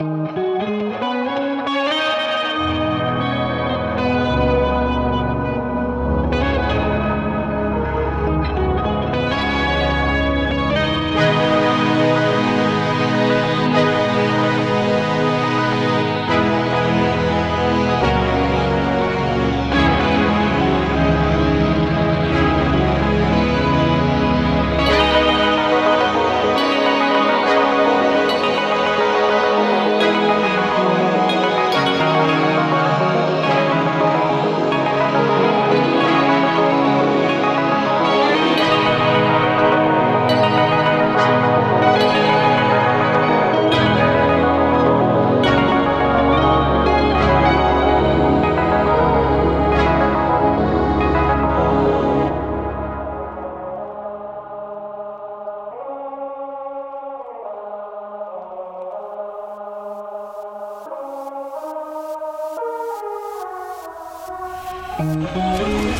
Música thank